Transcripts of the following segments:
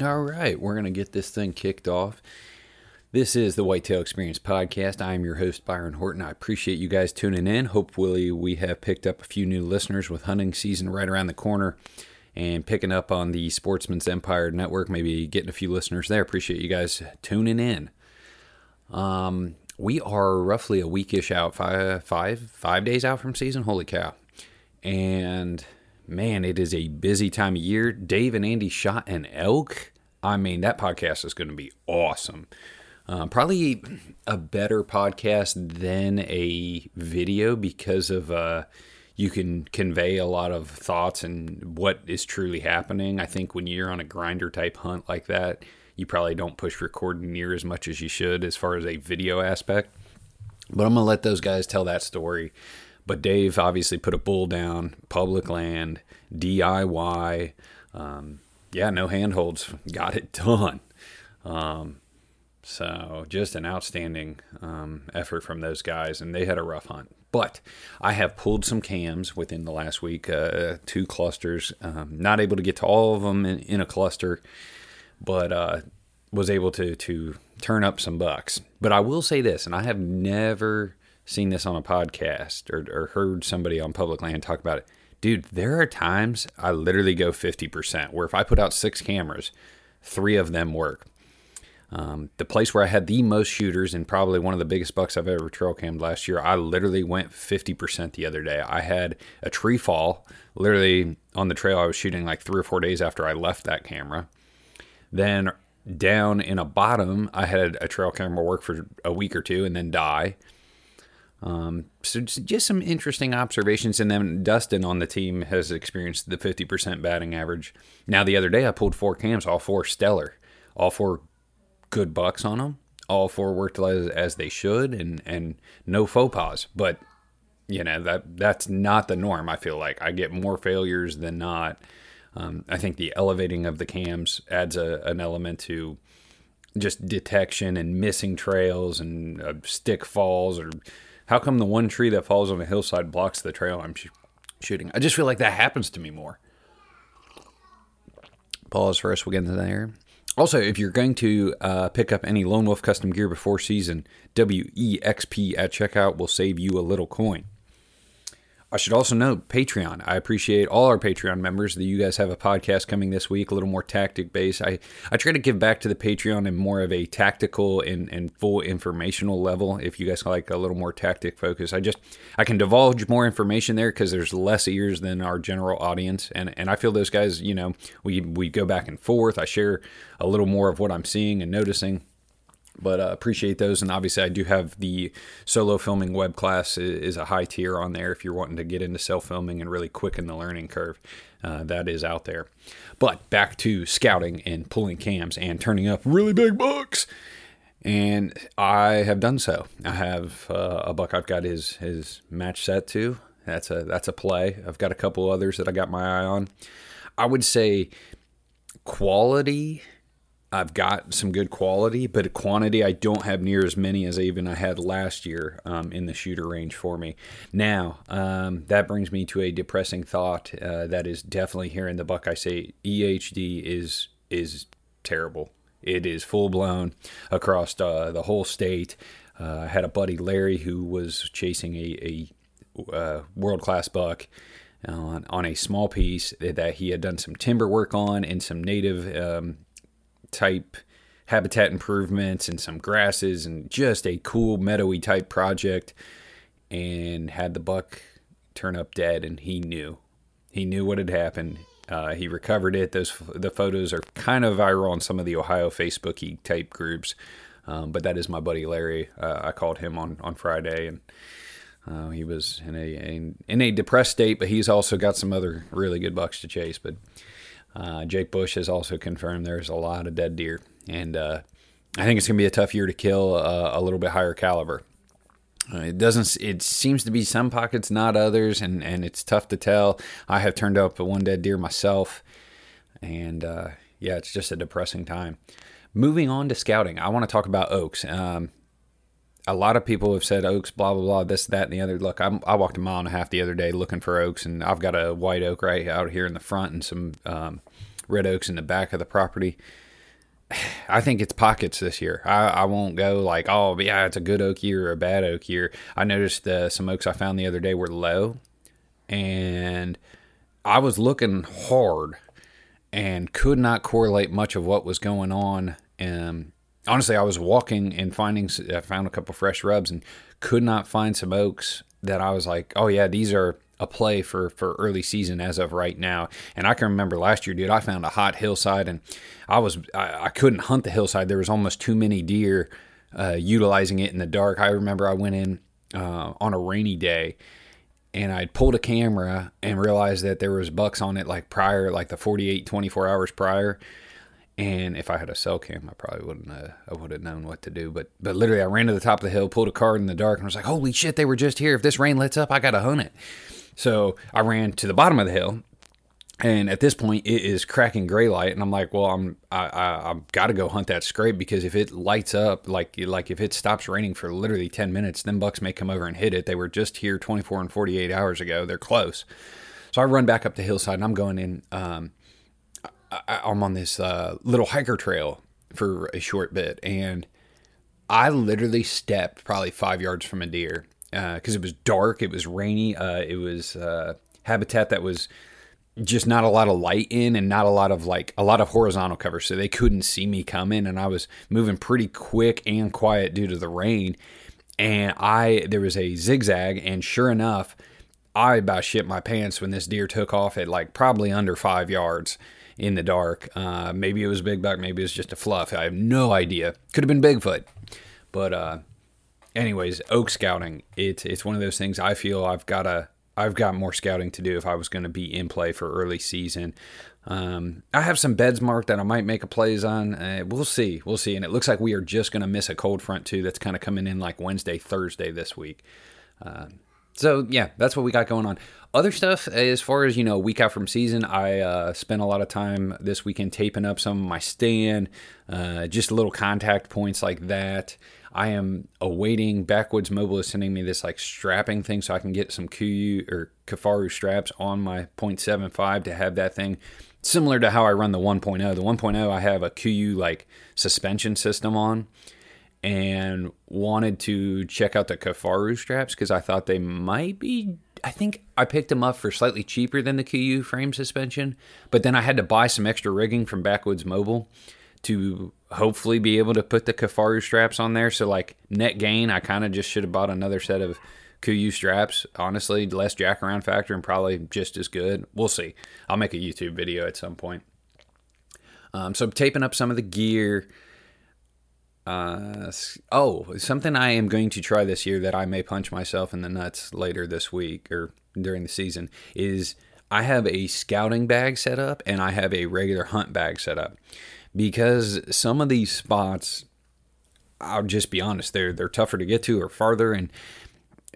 All right, we're going to get this thing kicked off. This is the Whitetail Experience Podcast. I am your host, Byron Horton. I appreciate you guys tuning in. Hopefully, we have picked up a few new listeners with hunting season right around the corner and picking up on the Sportsman's Empire Network, maybe getting a few listeners there. Appreciate you guys tuning in. Um, we are roughly a weekish out, five, five, five days out from season. Holy cow! And man, it is a busy time of year. Dave and Andy shot an elk. I mean, that podcast is going to be awesome. Uh, probably a better podcast than a video because of uh, you can convey a lot of thoughts and what is truly happening. I think when you're on a grinder type hunt like that, you probably don't push record near as much as you should as far as a video aspect. But I'm gonna let those guys tell that story. But Dave obviously put a bull down, public land, DIY. Um, yeah, no handholds, got it done. Um, so just an outstanding um, effort from those guys, and they had a rough hunt. But I have pulled some cams within the last week, uh, two clusters. Um, not able to get to all of them in, in a cluster, but uh, was able to to turn up some bucks. But I will say this, and I have never seen this on a podcast or, or heard somebody on public land talk about it. Dude, there are times I literally go 50%, where if I put out six cameras, three of them work. Um, the place where I had the most shooters and probably one of the biggest bucks I've ever trail cammed last year, I literally went 50% the other day. I had a tree fall literally on the trail I was shooting like three or four days after I left that camera. Then down in a bottom, I had a trail camera work for a week or two and then die. Um, so just some interesting observations. And then Dustin on the team has experienced the 50% batting average. Now, the other day, I pulled four cams, all four stellar, all four good bucks on them. All four worked as, as they should, and and no faux pas. But you know that that's not the norm. I feel like I get more failures than not. Um, I think the elevating of the cams adds a, an element to just detection and missing trails and uh, stick falls or how come the one tree that falls on a hillside blocks the trail I'm sh- shooting? I just feel like that happens to me more. Pause for us. We'll get into there. Also, if you're going to uh, pick up any Lone Wolf custom gear before season, WEXP at checkout will save you a little coin. I should also note Patreon. I appreciate all our Patreon members that you guys have a podcast coming this week, a little more tactic based. I, I try to give back to the Patreon in more of a tactical and, and full informational level. If you guys like a little more tactic focus, I just I can divulge more information there because there's less ears than our general audience, and and I feel those guys, you know, we we go back and forth. I share a little more of what I'm seeing and noticing but uh, appreciate those. And obviously i do have the solo filming web class is a high tier on there if you're wanting to get into self filming and really quicken the learning curve uh, that is out there. But back to scouting and pulling cams and turning up really big bucks. And i have done so. I have uh, a buck i've got his his match set to. That's a that's a play. I've got a couple others that i got my eye on. I would say quality I've got some good quality, but quantity I don't have near as many as even I had last year um, in the shooter range for me. Now um, that brings me to a depressing thought uh, that is definitely here in the buck. I say EHD is is terrible. It is full blown across uh, the whole state. Uh, I had a buddy Larry who was chasing a, a uh, world class buck. On, on a small piece that he had done some timber work on and some native um, type habitat improvements and some grasses and just a cool meadowy type project. And had the buck turn up dead and he knew he knew what had happened. Uh, he recovered it. Those the photos are kind of viral on some of the ohio facebooky type groups. Um, but that is my buddy larry. Uh, i called him on on friday and uh, he was in a, a, in a depressed state but he's also got some other really good bucks to chase. But uh, Jake Bush has also confirmed there's a lot of dead deer, and uh, I think it's going to be a tough year to kill uh, a little bit higher caliber. Uh, it doesn't. It seems to be some pockets, not others, and and it's tough to tell. I have turned up one dead deer myself, and uh, yeah, it's just a depressing time. Moving on to scouting, I want to talk about oaks. Um, a lot of people have said oaks, blah blah blah, this, that, and the other. Look, I'm, i walked a mile and a half the other day looking for oaks, and I've got a white oak right out here in the front and some um, red oaks in the back of the property. I think it's pockets this year. I, I won't go like, oh yeah, it's a good oak year or a bad oak year. I noticed uh, some oaks I found the other day were low, and I was looking hard and could not correlate much of what was going on. Um, honestly, I was walking and finding, I found a couple fresh rubs and could not find some oaks that I was like, oh yeah, these are a play for for early season as of right now. And I can remember last year, dude, I found a hot hillside and I was I, I couldn't hunt the hillside. There was almost too many deer uh, utilizing it in the dark. I remember I went in uh, on a rainy day and I pulled a camera and realized that there was bucks on it like prior, like the 48, 24 hours prior. And if I had a cell cam, I probably wouldn't. Uh, I would have known what to do. But but literally, I ran to the top of the hill, pulled a card in the dark, and was like, "Holy shit! They were just here. If this rain lets up, I gotta hunt it." So I ran to the bottom of the hill, and at this point it is cracking gray light, and I'm like, "Well, I'm I, I I've got to go hunt that scrape because if it lights up, like like if it stops raining for literally 10 minutes, then bucks may come over and hit it. They were just here 24 and 48 hours ago. They're close." So I run back up the hillside, and I'm going in. Um, I, am on this uh, little hiker trail for a short bit, and I literally stepped probably five yards from a deer because uh, it was dark, it was rainy, uh, it was uh, habitat that was just not a lot of light in and not a lot of like a lot of horizontal cover so they couldn't see me coming and i was moving pretty quick and quiet due to the rain and i there was a zigzag and sure enough i about shit my pants when this deer took off at like probably under five yards in the dark. Uh, maybe it was big buck, maybe it was just a fluff. I have no idea. Could have been Bigfoot. But uh, anyways, oak scouting. It's it's one of those things. I feel I've got a I've got more scouting to do if I was going to be in play for early season. Um, I have some beds marked that I might make a plays on. Uh, we'll see. We'll see. And it looks like we are just going to miss a cold front too. That's kind of coming in like Wednesday, Thursday this week. Uh, so yeah, that's what we got going on. Other stuff, as far as you know, week out from season, I uh, spent a lot of time this weekend taping up some of my stand, uh, just little contact points like that. I am awaiting Backwoods Mobile is sending me this like strapping thing so I can get some KUIU or Kifaru straps on my 0.75 to have that thing similar to how I run the 1.0. The 1.0 I have a KUIU like suspension system on and wanted to check out the Kifaru straps because I thought they might be. I think I picked them up for slightly cheaper than the KUIU frame suspension, but then I had to buy some extra rigging from Backwoods Mobile to hopefully be able to put the Kifaru straps on there. So, like, net gain, I kind of just should have bought another set of KUIU straps. Honestly, less jack around factor and probably just as good. We'll see. I'll make a YouTube video at some point. Um, so, I'm taping up some of the gear. Uh, oh, something I am going to try this year that I may punch myself in the nuts later this week or during the season is I have a scouting bag set up and I have a regular hunt bag set up because some of these spots I'll just be honest they're they're tougher to get to or farther and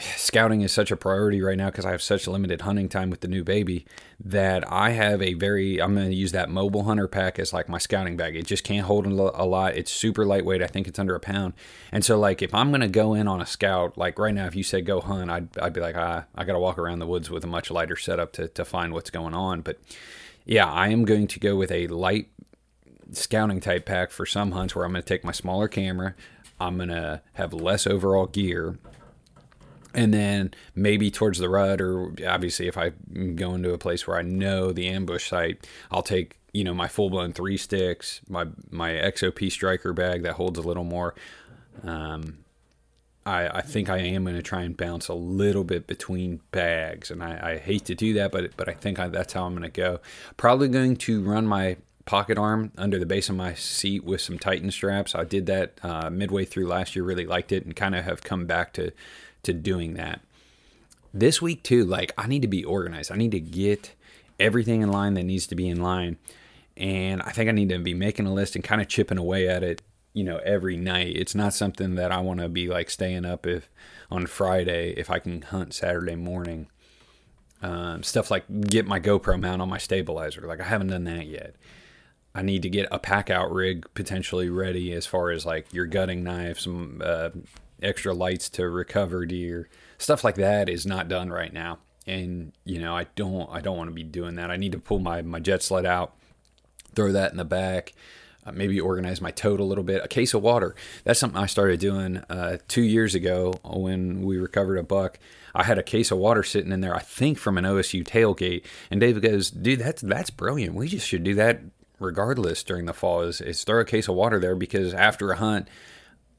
scouting is such a priority right now because I have such limited hunting time with the new baby that I have a very I'm going to use that mobile hunter pack as like my scouting bag. It just can't hold a lot. It's super lightweight. I think it's under a pound. And so like if I'm going to go in on a scout, like right now if you said go hunt, I'd I'd be like ah, I got to walk around the woods with a much lighter setup to to find what's going on. But yeah, I am going to go with a light scouting type pack for some hunts where I'm going to take my smaller camera. I'm going to have less overall gear and then maybe towards the rut or obviously if i go into a place where i know the ambush site i'll take you know my full-blown three sticks my my xop striker bag that holds a little more um, I, I think I am going to try and bounce a little bit between bags, and I, I hate to do that, but but I think I, that's how I'm going to go. Probably going to run my pocket arm under the base of my seat with some Titan straps. I did that uh, midway through last year, really liked it, and kind of have come back to to doing that. This week, too, like I need to be organized. I need to get everything in line that needs to be in line. And I think I need to be making a list and kind of chipping away at it you know, every night. It's not something that I want to be like staying up if on Friday if I can hunt Saturday morning. Um, stuff like get my GoPro mount on my stabilizer. Like I haven't done that yet. I need to get a pack out rig potentially ready as far as like your gutting knife, some uh, extra lights to recover deer, stuff like that is not done right now. And you know, I don't, I don't want to be doing that. I need to pull my my jet sled out, throw that in the back, uh, maybe organize my tote a little bit. A case of water. That's something I started doing uh, two years ago when we recovered a buck. I had a case of water sitting in there, I think from an OSU tailgate. And David goes, dude, that's that's brilliant. We just should do that regardless during the fall. Is, is throw a case of water there because after a hunt,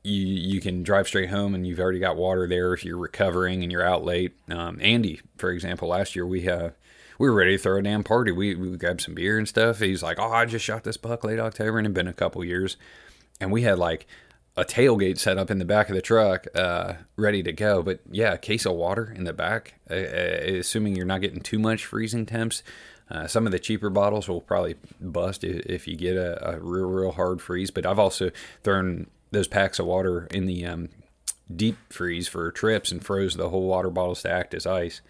you you can drive straight home and you've already got water there if you're recovering and you're out late. Um, Andy, for example, last year we uh, we were ready to throw a damn party. We, we grabbed some beer and stuff. He's like, "Oh, I just shot this buck late October, and it'd been a couple years." And we had like a tailgate set up in the back of the truck, uh, ready to go. But yeah, a case of water in the back, uh, uh assuming you're not getting too much freezing temps. Uh, some of the cheaper bottles will probably bust if you get a, a, real, real hard freeze. But I've also thrown those packs of water in the um, deep freeze for trips and froze the whole water bottles to act as ice.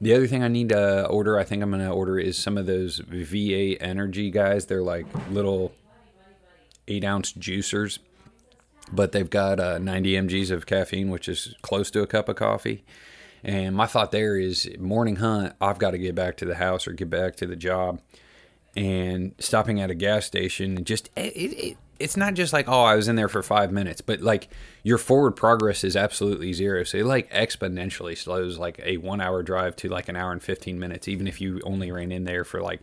The other thing I need to order, I think I'm going to order, is some of those V8 Energy guys. They're like little eight ounce juicers, but they've got uh, 90 mg's of caffeine, which is close to a cup of coffee. And my thought there is morning hunt, I've got to get back to the house or get back to the job. And stopping at a gas station, and just it, it, it's not just like oh I was in there for five minutes, but like your forward progress is absolutely zero. So it like exponentially slows like a one hour drive to like an hour and fifteen minutes, even if you only ran in there for like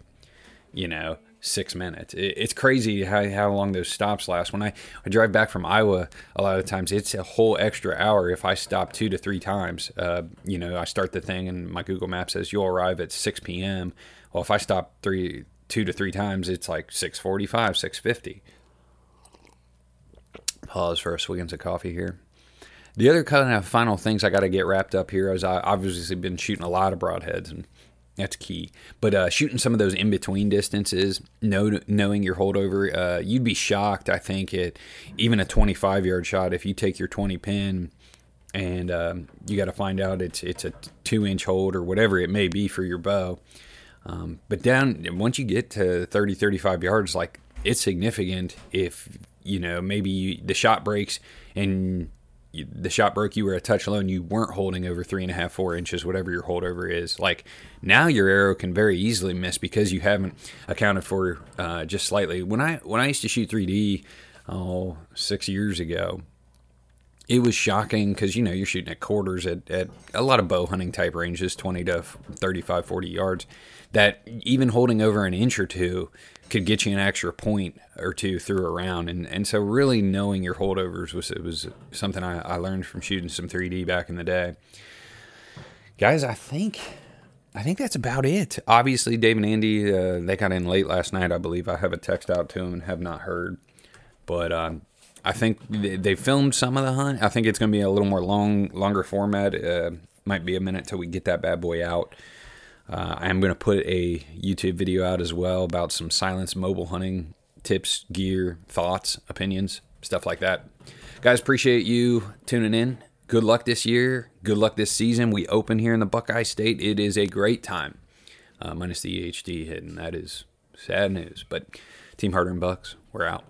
you know six minutes. It, it's crazy how how long those stops last. When I, I drive back from Iowa, a lot of times it's a whole extra hour if I stop two to three times. Uh, you know, I start the thing and my Google Map says you'll arrive at six p.m. Well, if I stop three two to three times, it's like six forty five, six fifty pause for a swig of coffee here. The other kind of final things I got to get wrapped up here is I obviously been shooting a lot of broadheads and that's key. But uh, shooting some of those in between distances, know, knowing your holdover, uh, you'd be shocked. I think at even a 25 yard shot if you take your 20 pin and um, you got to find out it's it's a two inch hold or whatever it may be for your bow. Um, but down once you get to 30 35 yards, like it's significant if you know, maybe you, the shot breaks and you, the shot broke, you were a touch low and you weren't holding over three and a half, four inches, whatever your holdover is. Like now your arrow can very easily miss because you haven't accounted for uh, just slightly. When I when I used to shoot 3D, oh, six years ago, it was shocking because you know you're shooting at quarters at, at a lot of bow hunting type ranges 20 to 35 40 yards that even holding over an inch or two could get you an extra point or two through a round. And and so really knowing your holdovers was it was something I, I learned from shooting some 3D back in the day. Guys, I think I think that's about it. Obviously, Dave and Andy uh, they got in late last night. I believe I have a text out to them and have not heard, but. Um, I think they filmed some of the hunt. I think it's going to be a little more long, longer format. Uh, might be a minute till we get that bad boy out. Uh, I'm going to put a YouTube video out as well about some silence mobile hunting tips, gear, thoughts, opinions, stuff like that. Guys, appreciate you tuning in. Good luck this year. Good luck this season. We open here in the Buckeye State. It is a great time, uh, minus the EHD hit, and that is sad news. But Team Harder and Bucks, we're out.